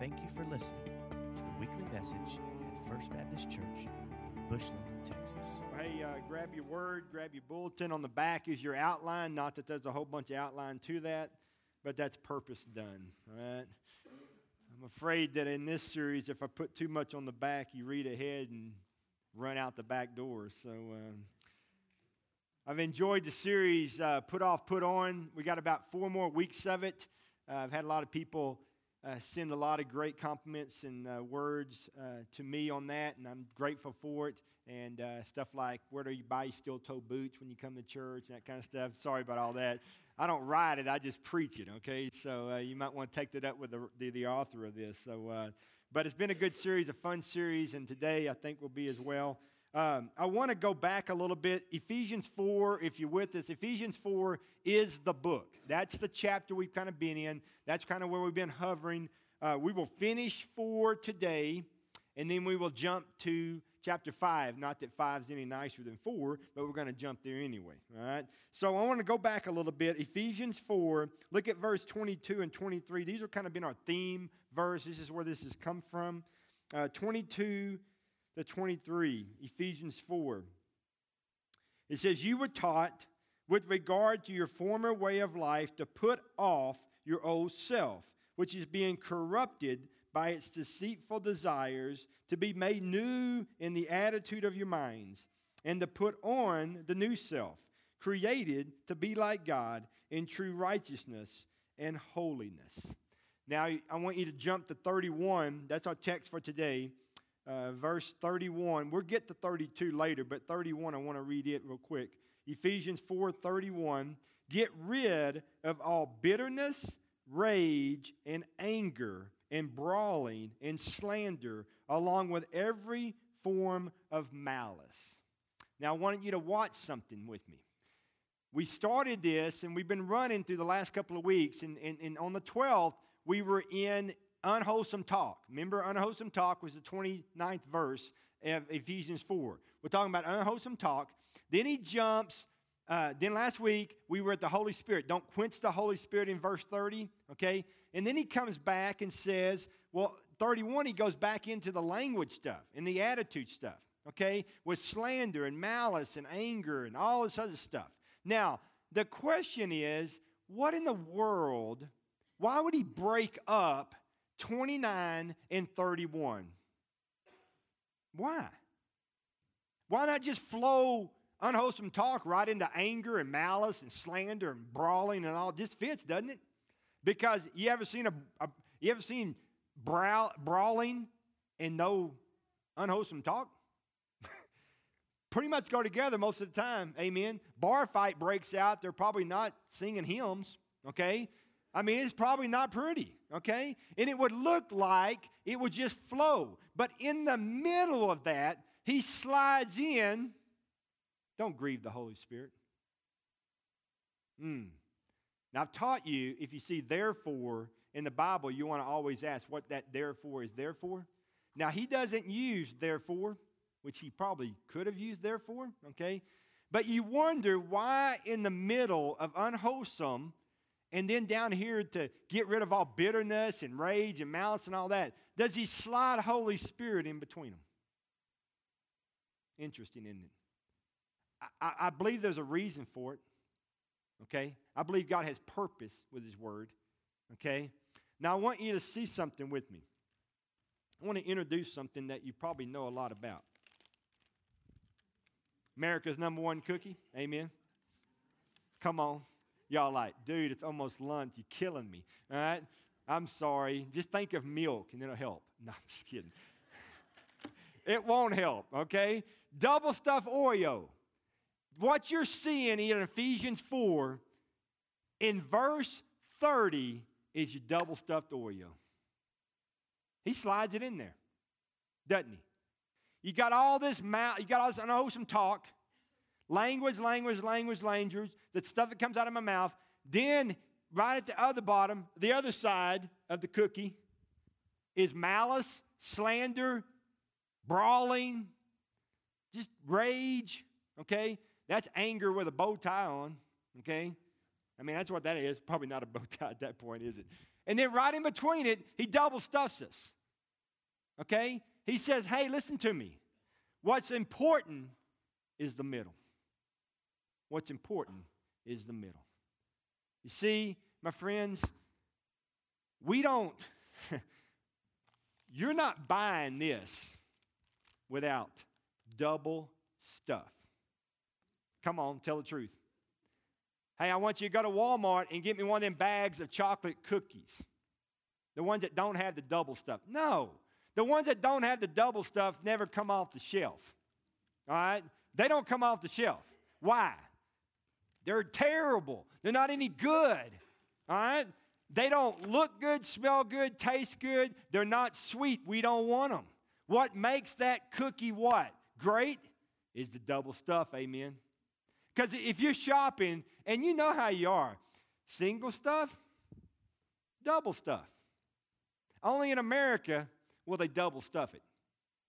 Thank you for listening to the weekly message at First Baptist Church in Bushland, Texas. Hey, uh, grab your word, grab your bulletin. On the back is your outline. Not that there's a whole bunch of outline to that, but that's purpose done. All right. I'm afraid that in this series, if I put too much on the back, you read ahead and run out the back door. So um, I've enjoyed the series, uh, Put Off, Put On. We got about four more weeks of it. Uh, I've had a lot of people uh, send a lot of great compliments and uh, words uh, to me on that, and I'm grateful for it. And uh, stuff like, where do you buy steel toe boots when you come to church, and that kind of stuff. Sorry about all that. I don't write it, I just preach it, okay? So uh, you might want to take that up with the, the, the author of this. So, uh, but it's been a good series, a fun series, and today I think will be as well. Um, I want to go back a little bit. Ephesians 4, if you're with us, Ephesians 4 is the book. That's the chapter we've kind of been in. That's kind of where we've been hovering. Uh, we will finish 4 today, and then we will jump to chapter 5. Not that 5 is any nicer than 4, but we're going to jump there anyway. All right? So I want to go back a little bit. Ephesians 4, look at verse 22 and 23. These are kind of been our theme verse. This is where this has come from. Uh, 22 to 23, Ephesians 4. It says, You were taught with regard to your former way of life to put off your old self, which is being corrupted by its deceitful desires, to be made new in the attitude of your minds, and to put on the new self, created to be like God in true righteousness and holiness. Now, I want you to jump to 31. That's our text for today uh, verse 31. We'll get to 32 later, but 31, I want to read it real quick. Ephesians 4 31. Get rid of all bitterness, rage, and anger, and brawling, and slander, along with every form of malice. Now, I want you to watch something with me. We started this and we've been running through the last couple of weeks, and, and, and on the 12th, we were in unwholesome talk. Remember, unwholesome talk was the 29th verse of Ephesians 4. We're talking about unwholesome talk. Then he jumps. Uh, then last week we were at the Holy Spirit. Don't quench the Holy Spirit in verse 30, okay? And then he comes back and says, well, 31, he goes back into the language stuff and the attitude stuff, okay? With slander and malice and anger and all this other stuff. Now, the question is, what in the world, why would he break up 29 and 31. Why? Why not just flow unwholesome talk right into anger and malice and slander and brawling and all? Just fits, doesn't it? Because you ever seen a, a you ever seen brawl, brawling and no unwholesome talk? Pretty much go together most of the time. Amen. Bar fight breaks out. They're probably not singing hymns. Okay. I mean, it's probably not pretty, okay? And it would look like it would just flow. But in the middle of that, he slides in. Don't grieve the Holy Spirit. Hmm. Now, I've taught you if you see therefore in the Bible, you want to always ask what that therefore is there for. Now, he doesn't use therefore, which he probably could have used therefore, okay? But you wonder why in the middle of unwholesome, and then down here to get rid of all bitterness and rage and malice and all that, does he slide Holy Spirit in between them? Interesting, isn't it? I, I believe there's a reason for it. Okay? I believe God has purpose with his word. Okay? Now I want you to see something with me. I want to introduce something that you probably know a lot about. America's number one cookie. Amen. Come on. Y'all like, dude, it's almost lunch. You're killing me. All right? I'm sorry. Just think of milk and it'll help. No, I'm just kidding. it won't help, okay? Double stuffed Oreo. What you're seeing in Ephesians 4 in verse 30 is your double stuffed Oreo. He slides it in there, doesn't he? You got all this mouth, you got all this unwholesome talk, language, language, language, language, the stuff that comes out of my mouth. Then, right at the other bottom, the other side of the cookie is malice, slander, brawling, just rage, okay? That's anger with a bow tie on, okay? I mean, that's what that is. Probably not a bow tie at that point, is it? And then right in between it, he double stuffs us. Okay? He says, hey, listen to me. What's important is the middle. What's important is the middle. You see, my friends, we don't, you're not buying this without double stuff. Come on, tell the truth. Hey, I want you to go to Walmart and get me one of them bags of chocolate cookies. The ones that don't have the double stuff. No, the ones that don't have the double stuff never come off the shelf. All right? They don't come off the shelf. Why? They're terrible. They're not any good. All right? They don't look good, smell good, taste good. They're not sweet. We don't want them. What makes that cookie what? Great is the double stuff. Amen. Because if you're shopping and you know how you are, single stuff, double stuff. Only in America will they double stuff it.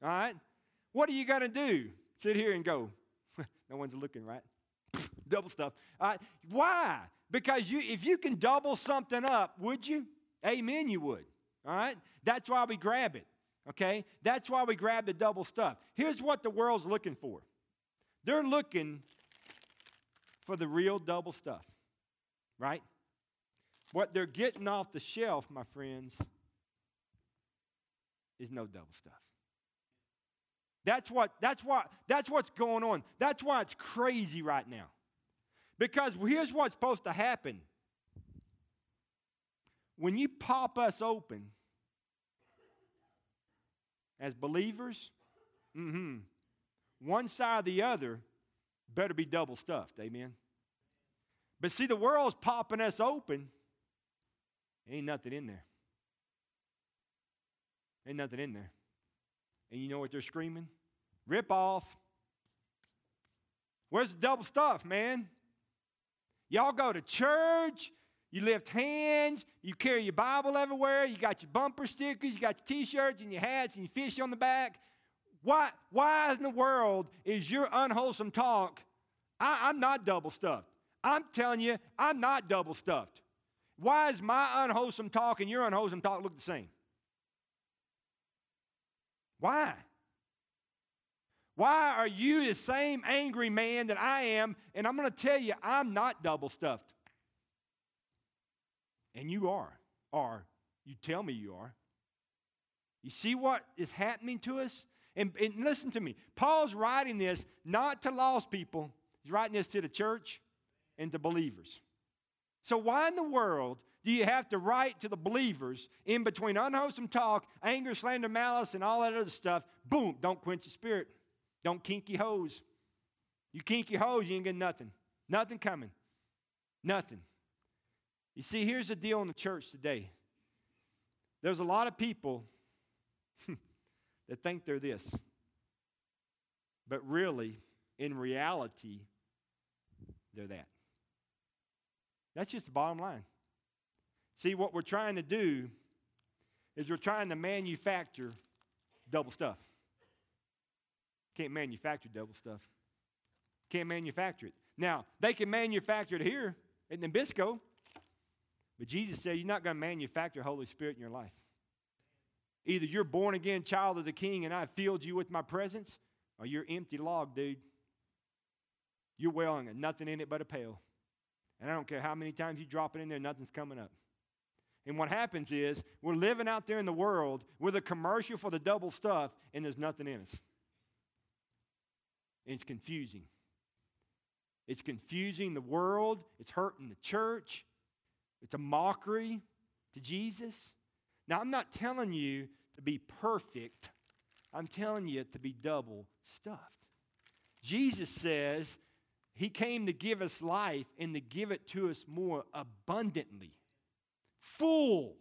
All right? What are you going to do? Sit here and go, no one's looking, right? Double stuff. Right? Why? Because you, if you can double something up, would you? Amen, you would. All right? That's why we grab it. Okay? That's why we grab the double stuff. Here's what the world's looking for they're looking for the real double stuff, right? What they're getting off the shelf, my friends, is no double stuff. That's what that's what that's what's going on. That's why it's crazy right now. Because here's what's supposed to happen. When you pop us open as believers, mm-hmm, one side or the other better be double stuffed. Amen. But see, the world's popping us open. Ain't nothing in there. Ain't nothing in there. And you know what they're screaming? Rip off. Where's the double stuff, man? Y'all go to church, you lift hands, you carry your Bible everywhere, you got your bumper stickers, you got your t shirts and your hats and your fish on the back. Why, why in the world is your unwholesome talk? I, I'm not double stuffed. I'm telling you, I'm not double stuffed. Why is my unwholesome talk and your unwholesome talk look the same? Why? Why are you the same angry man that I am? And I'm going to tell you, I'm not double stuffed. And you are, are. you tell me you are. You see what is happening to us? And, and listen to me. Paul's writing this not to lost people, he's writing this to the church and to believers. So, why in the world do you have to write to the believers in between unwholesome talk, anger, slander, malice, and all that other stuff? Boom, don't quench the spirit. Don't kinky hose. You kinky hose, you ain't get nothing. Nothing coming. Nothing. You see, here's the deal in the church today. There's a lot of people that think they're this. But really, in reality, they're that. That's just the bottom line. See, what we're trying to do is we're trying to manufacture double stuff. Can't manufacture double stuff. Can't manufacture it. Now, they can manufacture it here in Nabisco, but Jesus said you're not going to manufacture Holy Spirit in your life. Either you're born again child of the King and I filled you with my presence, or you're empty log, dude. You're welling and nothing in it but a pail. And I don't care how many times you drop it in there, nothing's coming up. And what happens is we're living out there in the world with a commercial for the double stuff, and there's nothing in us. It's confusing. It's confusing the world, it's hurting the church, it's a mockery to Jesus. Now, I'm not telling you to be perfect, I'm telling you to be double stuffed. Jesus says he came to give us life and to give it to us more abundantly full.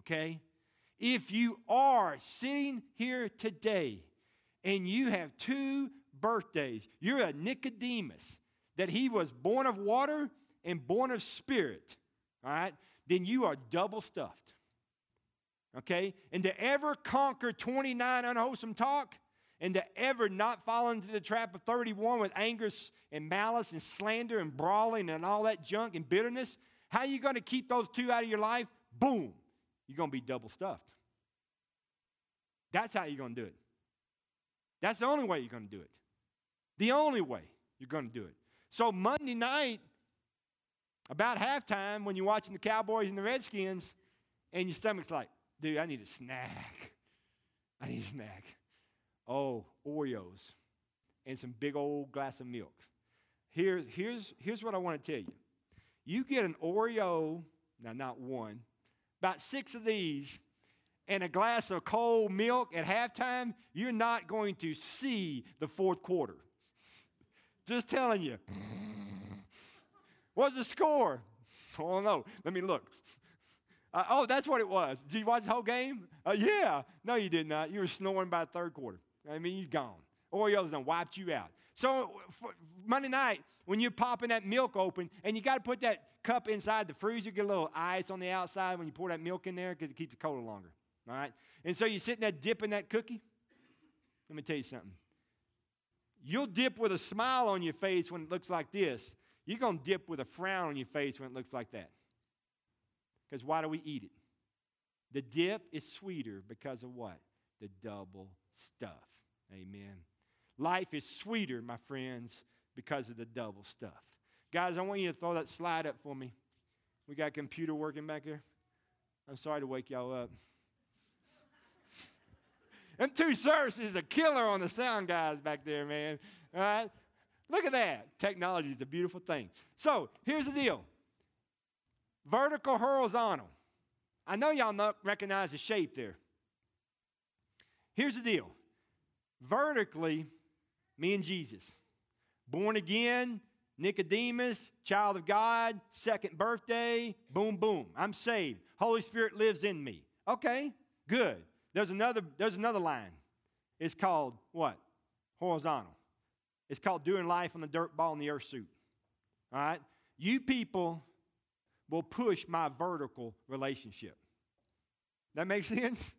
Okay? If you are sitting here today and you have two birthdays, you're a Nicodemus, that he was born of water and born of spirit, all right, then you are double stuffed. Okay? And to ever conquer 29 unwholesome talk, and to ever not fall into the trap of 31 with anger and malice and slander and brawling and all that junk and bitterness, how are you going to keep those two out of your life? Boom, you're going to be double stuffed. That's how you're going to do it. That's the only way you're going to do it. The only way you're going to do it. So Monday night, about halftime, when you're watching the Cowboys and the Redskins, and your stomach's like, dude, I need a snack. I need a snack. Oh, Oreos and some big old glass of milk. Here's, here's, here's what I want to tell you. You get an Oreo, now not one, about six of these, and a glass of cold milk at halftime, you're not going to see the fourth quarter. Just telling you. What's the score? Oh no, let me look. Uh, oh, that's what it was. Did you watch the whole game? Uh, yeah. No, you did not. You were snoring by the third quarter. I mean, you're gone. Oreos done wiped you out. So Monday night, when you're popping that milk open, and you got to put that cup inside the freezer, get a little ice on the outside when you pour that milk in there because it keeps it colder longer. All right? And so you're sitting there dipping that cookie. Let me tell you something. You'll dip with a smile on your face when it looks like this. You're going to dip with a frown on your face when it looks like that. Because why do we eat it? The dip is sweeter because of what? The double stuff. Amen. Life is sweeter, my friends, because of the double stuff. Guys, I want you to throw that slide up for me. We got computer working back here. I'm sorry to wake y'all up. Them two sirs is a killer on the sound guys back there, man. All right? Look at that. Technology is a beautiful thing. So here's the deal vertical, horizontal. I know y'all recognize the shape there. Here's the deal vertically, me and Jesus. Born again, Nicodemus, child of God, second birthday, boom, boom. I'm saved. Holy Spirit lives in me. Okay, good. There's another, there's another line. It's called what? Horizontal. It's called doing life on the dirt ball in the earth suit. All right? You people will push my vertical relationship. That makes sense?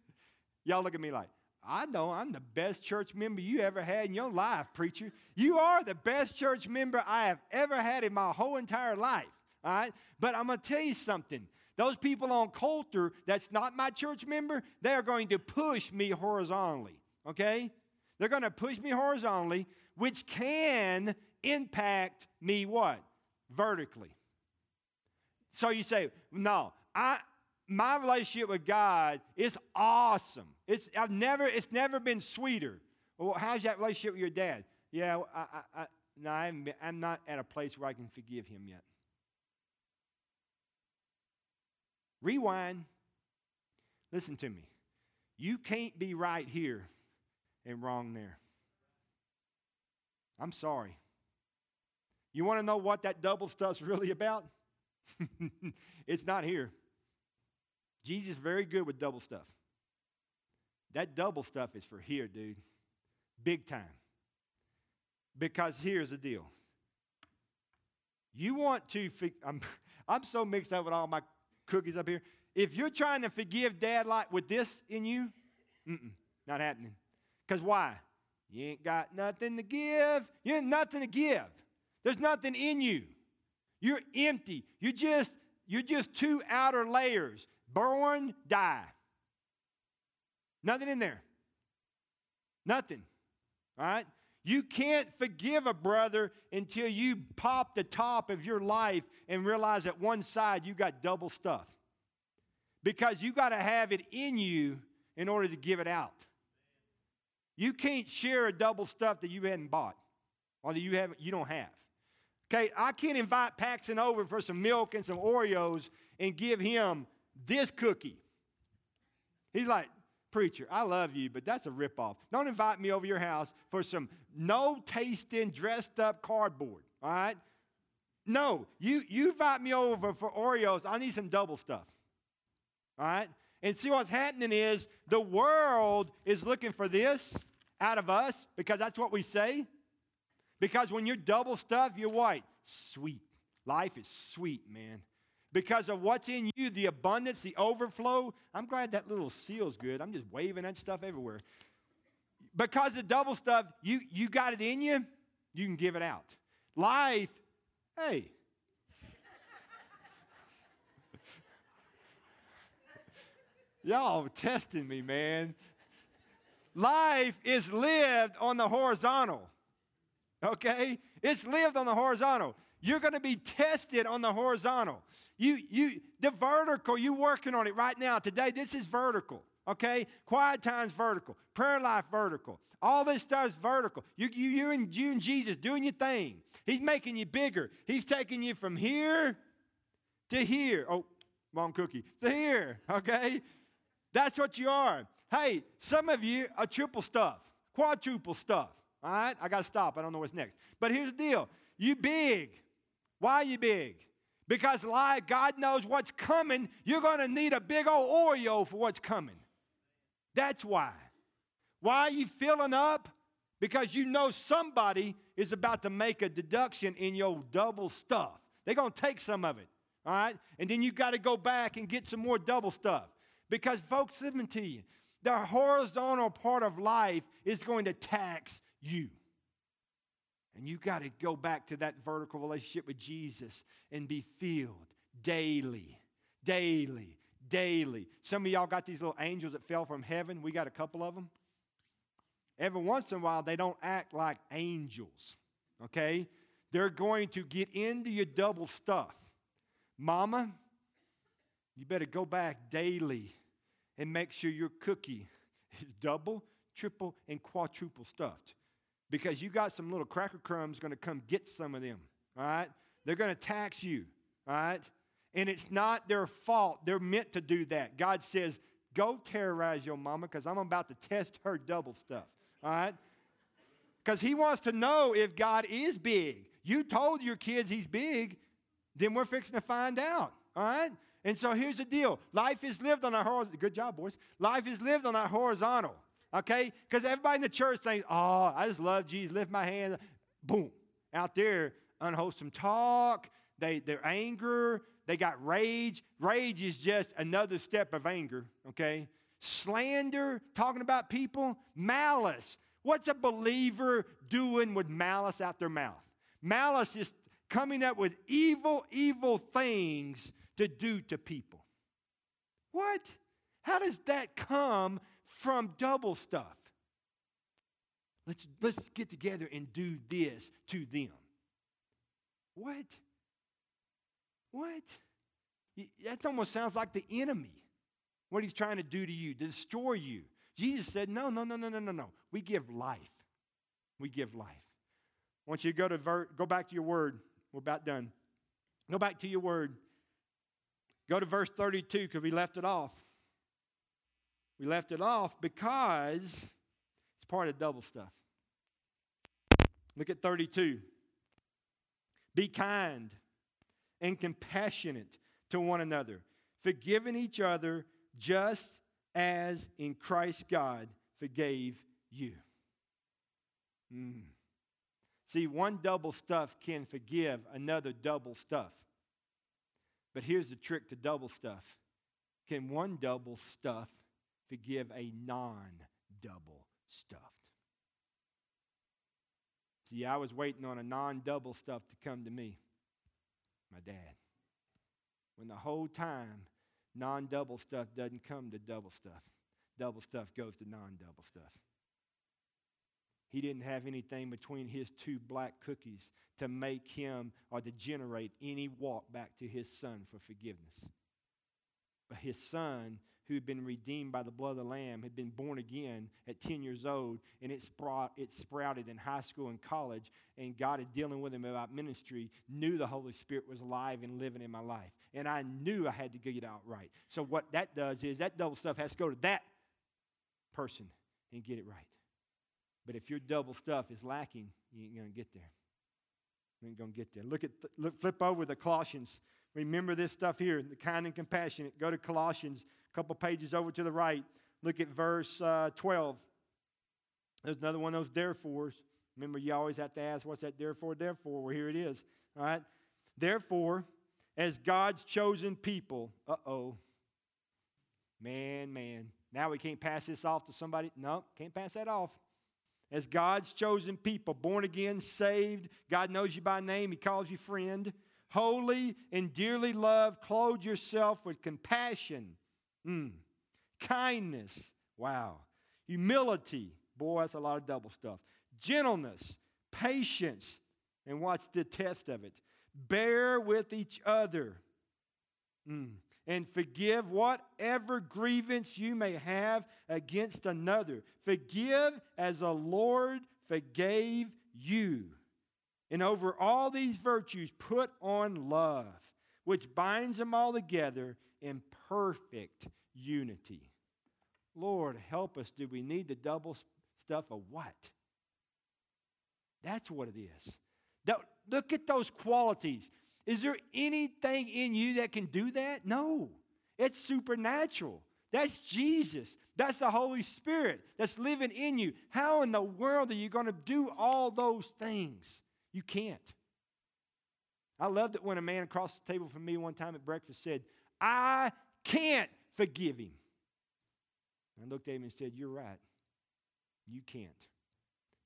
Y'all look at me like, I know I'm the best church member you ever had in your life, preacher. You are the best church member I have ever had in my whole entire life. All right? But I'm going to tell you something. Those people on Coulter that's not my church member, they're going to push me horizontally, okay? They're going to push me horizontally, which can impact me what? Vertically. So you say, no, I, my relationship with God is awesome. It's, I've never, it's never been sweeter. Well, how's that relationship with your dad? Yeah, I, I, I, no, I'm, I'm not at a place where I can forgive him yet. Rewind. Listen to me. You can't be right here and wrong there. I'm sorry. You want to know what that double stuff's really about? it's not here. Jesus is very good with double stuff. That double stuff is for here, dude. Big time. Because here's the deal. You want to, I'm, I'm so mixed up with all my cookies up here. If you're trying to forgive dad like with this in you, not happening. Because why? You ain't got nothing to give. You ain't nothing to give. There's nothing in you. You're empty. You're just, you're just two outer layers. Born, die. Nothing in there. Nothing. All right? You can't forgive a brother until you pop the top of your life and realize that one side you got double stuff. Because you got to have it in you in order to give it out. You can't share a double stuff that you hadn't bought or that you haven't you don't have. Okay, I can't invite Paxton over for some milk and some Oreos and give him this cookie. He's like, preacher, I love you, but that's a ripoff. Don't invite me over your house for some no tasting, dressed up cardboard. All right? No, you, you invite me over for Oreos. I need some double stuff. All right? And see what's happening is the world is looking for this out of us because that's what we say. Because when you're double stuff, you're white. Sweet. Life is sweet, man because of what's in you, the abundance, the overflow. I'm glad that little seal's good. I'm just waving that stuff everywhere. because the double stuff, you, you got it in you, you can give it out. Life, hey. Y'all testing me, man. Life is lived on the horizontal. Okay? It's lived on the horizontal. You're going to be tested on the horizontal. You, you, the vertical, you working on it right now. Today, this is vertical. Okay? Quiet time's vertical. Prayer life vertical. All this stuff's vertical. You, you, you, and, you and Jesus doing your thing. He's making you bigger. He's taking you from here to here. Oh, wrong cookie. To here. Okay? That's what you are. Hey, some of you are triple stuff, quadruple stuff. All right? I got to stop. I don't know what's next. But here's the deal you big. Why are you big? Because like God knows what's coming. You're going to need a big old Oreo for what's coming. That's why. Why are you filling up? Because you know somebody is about to make a deduction in your double stuff. They're going to take some of it, all right? And then you got to go back and get some more double stuff. Because, folks, listen to you. The horizontal part of life is going to tax you. And you got to go back to that vertical relationship with Jesus and be filled daily, daily, daily. Some of y'all got these little angels that fell from heaven. We got a couple of them. Every once in a while, they don't act like angels, okay? They're going to get into your double stuff. Mama, you better go back daily and make sure your cookie is double, triple, and quadruple stuffed. Because you got some little cracker crumbs going to come get some of them, all right? They're going to tax you, all right? And it's not their fault. They're meant to do that. God says, go terrorize your mama because I'm about to test her double stuff. All right? Because he wants to know if God is big. You told your kids he's big, then we're fixing to find out. All right? And so here's the deal life is lived on a horizontal. Good job, boys. Life is lived on a horizontal. Okay? Because everybody in the church thinks, oh, I just love Jesus, lift my hand. Boom. Out there, unwholesome talk, they, their anger, they got rage. Rage is just another step of anger, okay? Slander, talking about people, malice. What's a believer doing with malice out their mouth? Malice is coming up with evil, evil things to do to people. What? How does that come from double stuff? Let's, let's get together and do this to them. What? What? That almost sounds like the enemy. What he's trying to do to you, to destroy you. Jesus said, No, no, no, no, no, no, no. We give life. We give life. I want you to go to ver- go back to your word. We're about done. Go back to your word. Go to verse 32 because we left it off. We left it off because it's part of double stuff. Look at 32. Be kind and compassionate to one another, forgiving each other just as in Christ God forgave you. Mm. See, one double stuff can forgive another double stuff. But here's the trick to double stuff can one double stuff forgive a non double stuffed? See, I was waiting on a non double stuff to come to me my dad. When the whole time non double stuff doesn't come to double stuff, double stuff goes to non double stuff. He didn't have anything between his two black cookies to make him or to generate any walk back to his son for forgiveness. But his son who had been redeemed by the blood of the Lamb, had been born again at 10 years old, and it, sprout, it sprouted in high school and college, and God is dealing with him about ministry, knew the Holy Spirit was alive and living in my life. And I knew I had to get it out right. So what that does is that double stuff has to go to that person and get it right. But if your double stuff is lacking, you ain't going to get there. You ain't going to get there. Look at, look, flip over the Colossians. Remember this stuff here, the kind and compassionate. Go to Colossians a couple pages over to the right, look at verse uh, 12. There's another one of those therefores. Remember, you always have to ask, what's that therefore, therefore? Well, here it is. All right. Therefore, as God's chosen people, uh oh. Man, man. Now we can't pass this off to somebody. No, can't pass that off. as God's chosen people, born again, saved. God knows you by name, He calls you friend. Holy and dearly loved, clothe yourself with compassion, mm. kindness, wow, humility, boy, that's a lot of double stuff, gentleness, patience, and what's the test of it? Bear with each other. Mm and forgive whatever grievance you may have against another. Forgive as the Lord forgave you. And over all these virtues, put on love, which binds them all together in perfect unity. Lord, help us. Do we need the double stuff of what? That's what it is. Look at those qualities. Is there anything in you that can do that? No. It's supernatural. That's Jesus. That's the Holy Spirit that's living in you. How in the world are you going to do all those things? You can't. I loved it when a man across the table from me one time at breakfast said, I can't forgive him. I looked at him and said, You're right. You can't.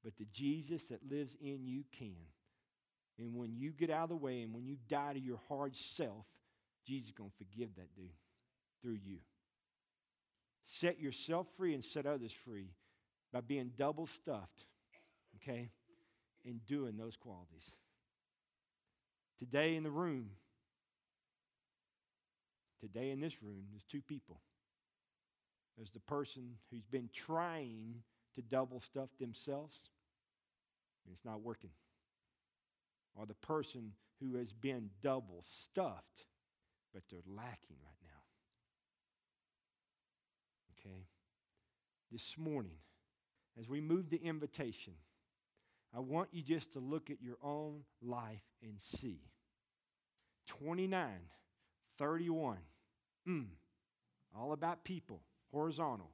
But the Jesus that lives in you can. And when you get out of the way and when you die to your hard self, Jesus is going to forgive that dude through you. Set yourself free and set others free by being double stuffed, okay, and doing those qualities. Today in the room, today in this room, there's two people. There's the person who's been trying to double stuff themselves, and it's not working or the person who has been double stuffed, but they're lacking right now. Okay? This morning, as we move the invitation, I want you just to look at your own life and see. 29, 31. Mm, all about people, horizontal.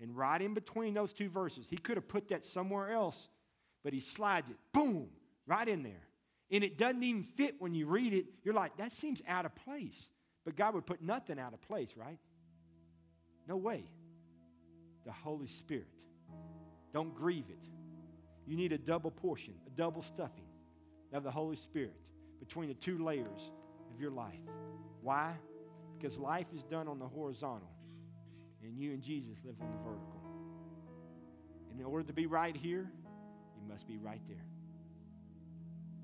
And right in between those two verses, he could have put that somewhere else, but he slides it, boom, right in there and it doesn't even fit when you read it, you're like, that seems out of place. But God would put nothing out of place, right? No way. The Holy Spirit. Don't grieve it. You need a double portion, a double stuffing of the Holy Spirit between the two layers of your life. Why? Because life is done on the horizontal, and you and Jesus live on the vertical. And in order to be right here, you must be right there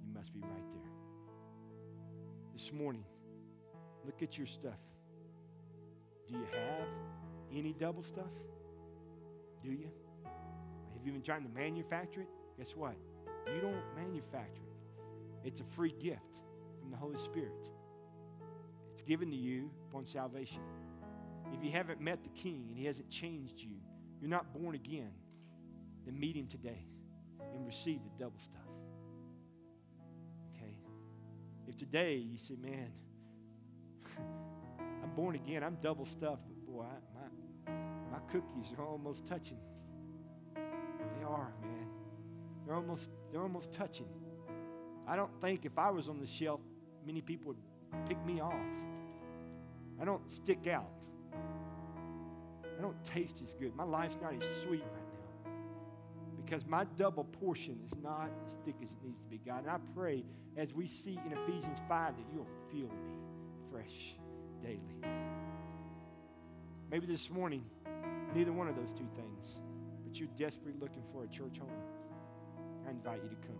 You must be right there. This morning, look at your stuff. Do you have any double stuff? Do you? Have you been trying to manufacture it? Guess what? You don't manufacture it. It's a free gift from the Holy Spirit. It's given to you upon salvation. If you haven't met the King and He hasn't changed you, you're not born again, then meet Him today and receive the double stuff. Okay? If today you say, man, I'm born again, I'm double stuffed, but boy, I, my, my cookies are almost touching. Are, man. They're almost, they're almost touching. I don't think if I was on the shelf, many people would pick me off. I don't stick out. I don't taste as good. My life's not as sweet right now because my double portion is not as thick as it needs to be, God. And I pray as we see in Ephesians 5 that you'll fill me fresh daily. Maybe this morning, neither one of those two things, but you're desperately looking for a church home. I invite you to come.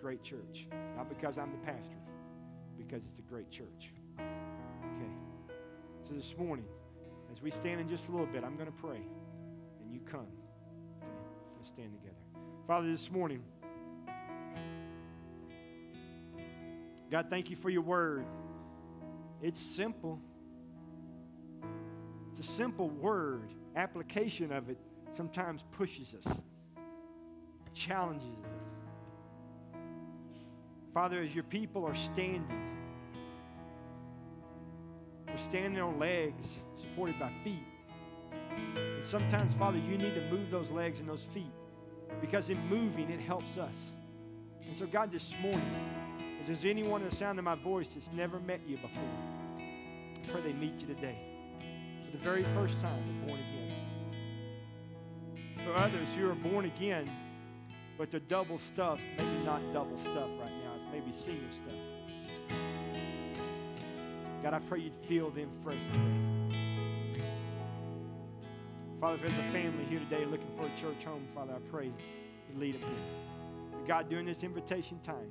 Great church. Not because I'm the pastor, because it's a great church. Okay. So this morning, as we stand in just a little bit, I'm going to pray, and you come Let's stand together. Father, this morning, God, thank you for your word. It's simple. It's a simple word. Application of it sometimes pushes us, challenges us. Father, as your people are standing, we're standing on legs supported by feet. And sometimes, Father, you need to move those legs and those feet because in moving, it helps us. And so, God, this morning, if there's anyone in the sound of my voice that's never met you before, I pray they meet you today for the very first time born again. For others who are born again, But the double stuff, maybe not double stuff right now. It's maybe single stuff. God, I pray you'd fill them fresh today. Father, if there's a family here today looking for a church home, Father, I pray you lead them here. But God, during this invitation time,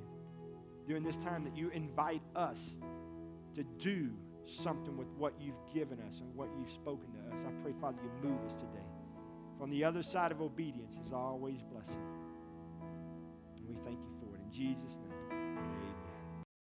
during this time that you invite us to do something with what you've given us and what you've spoken to us, I pray, Father, you move us today. From the other side of obedience is always blessing. And we thank you for it. In Jesus' name.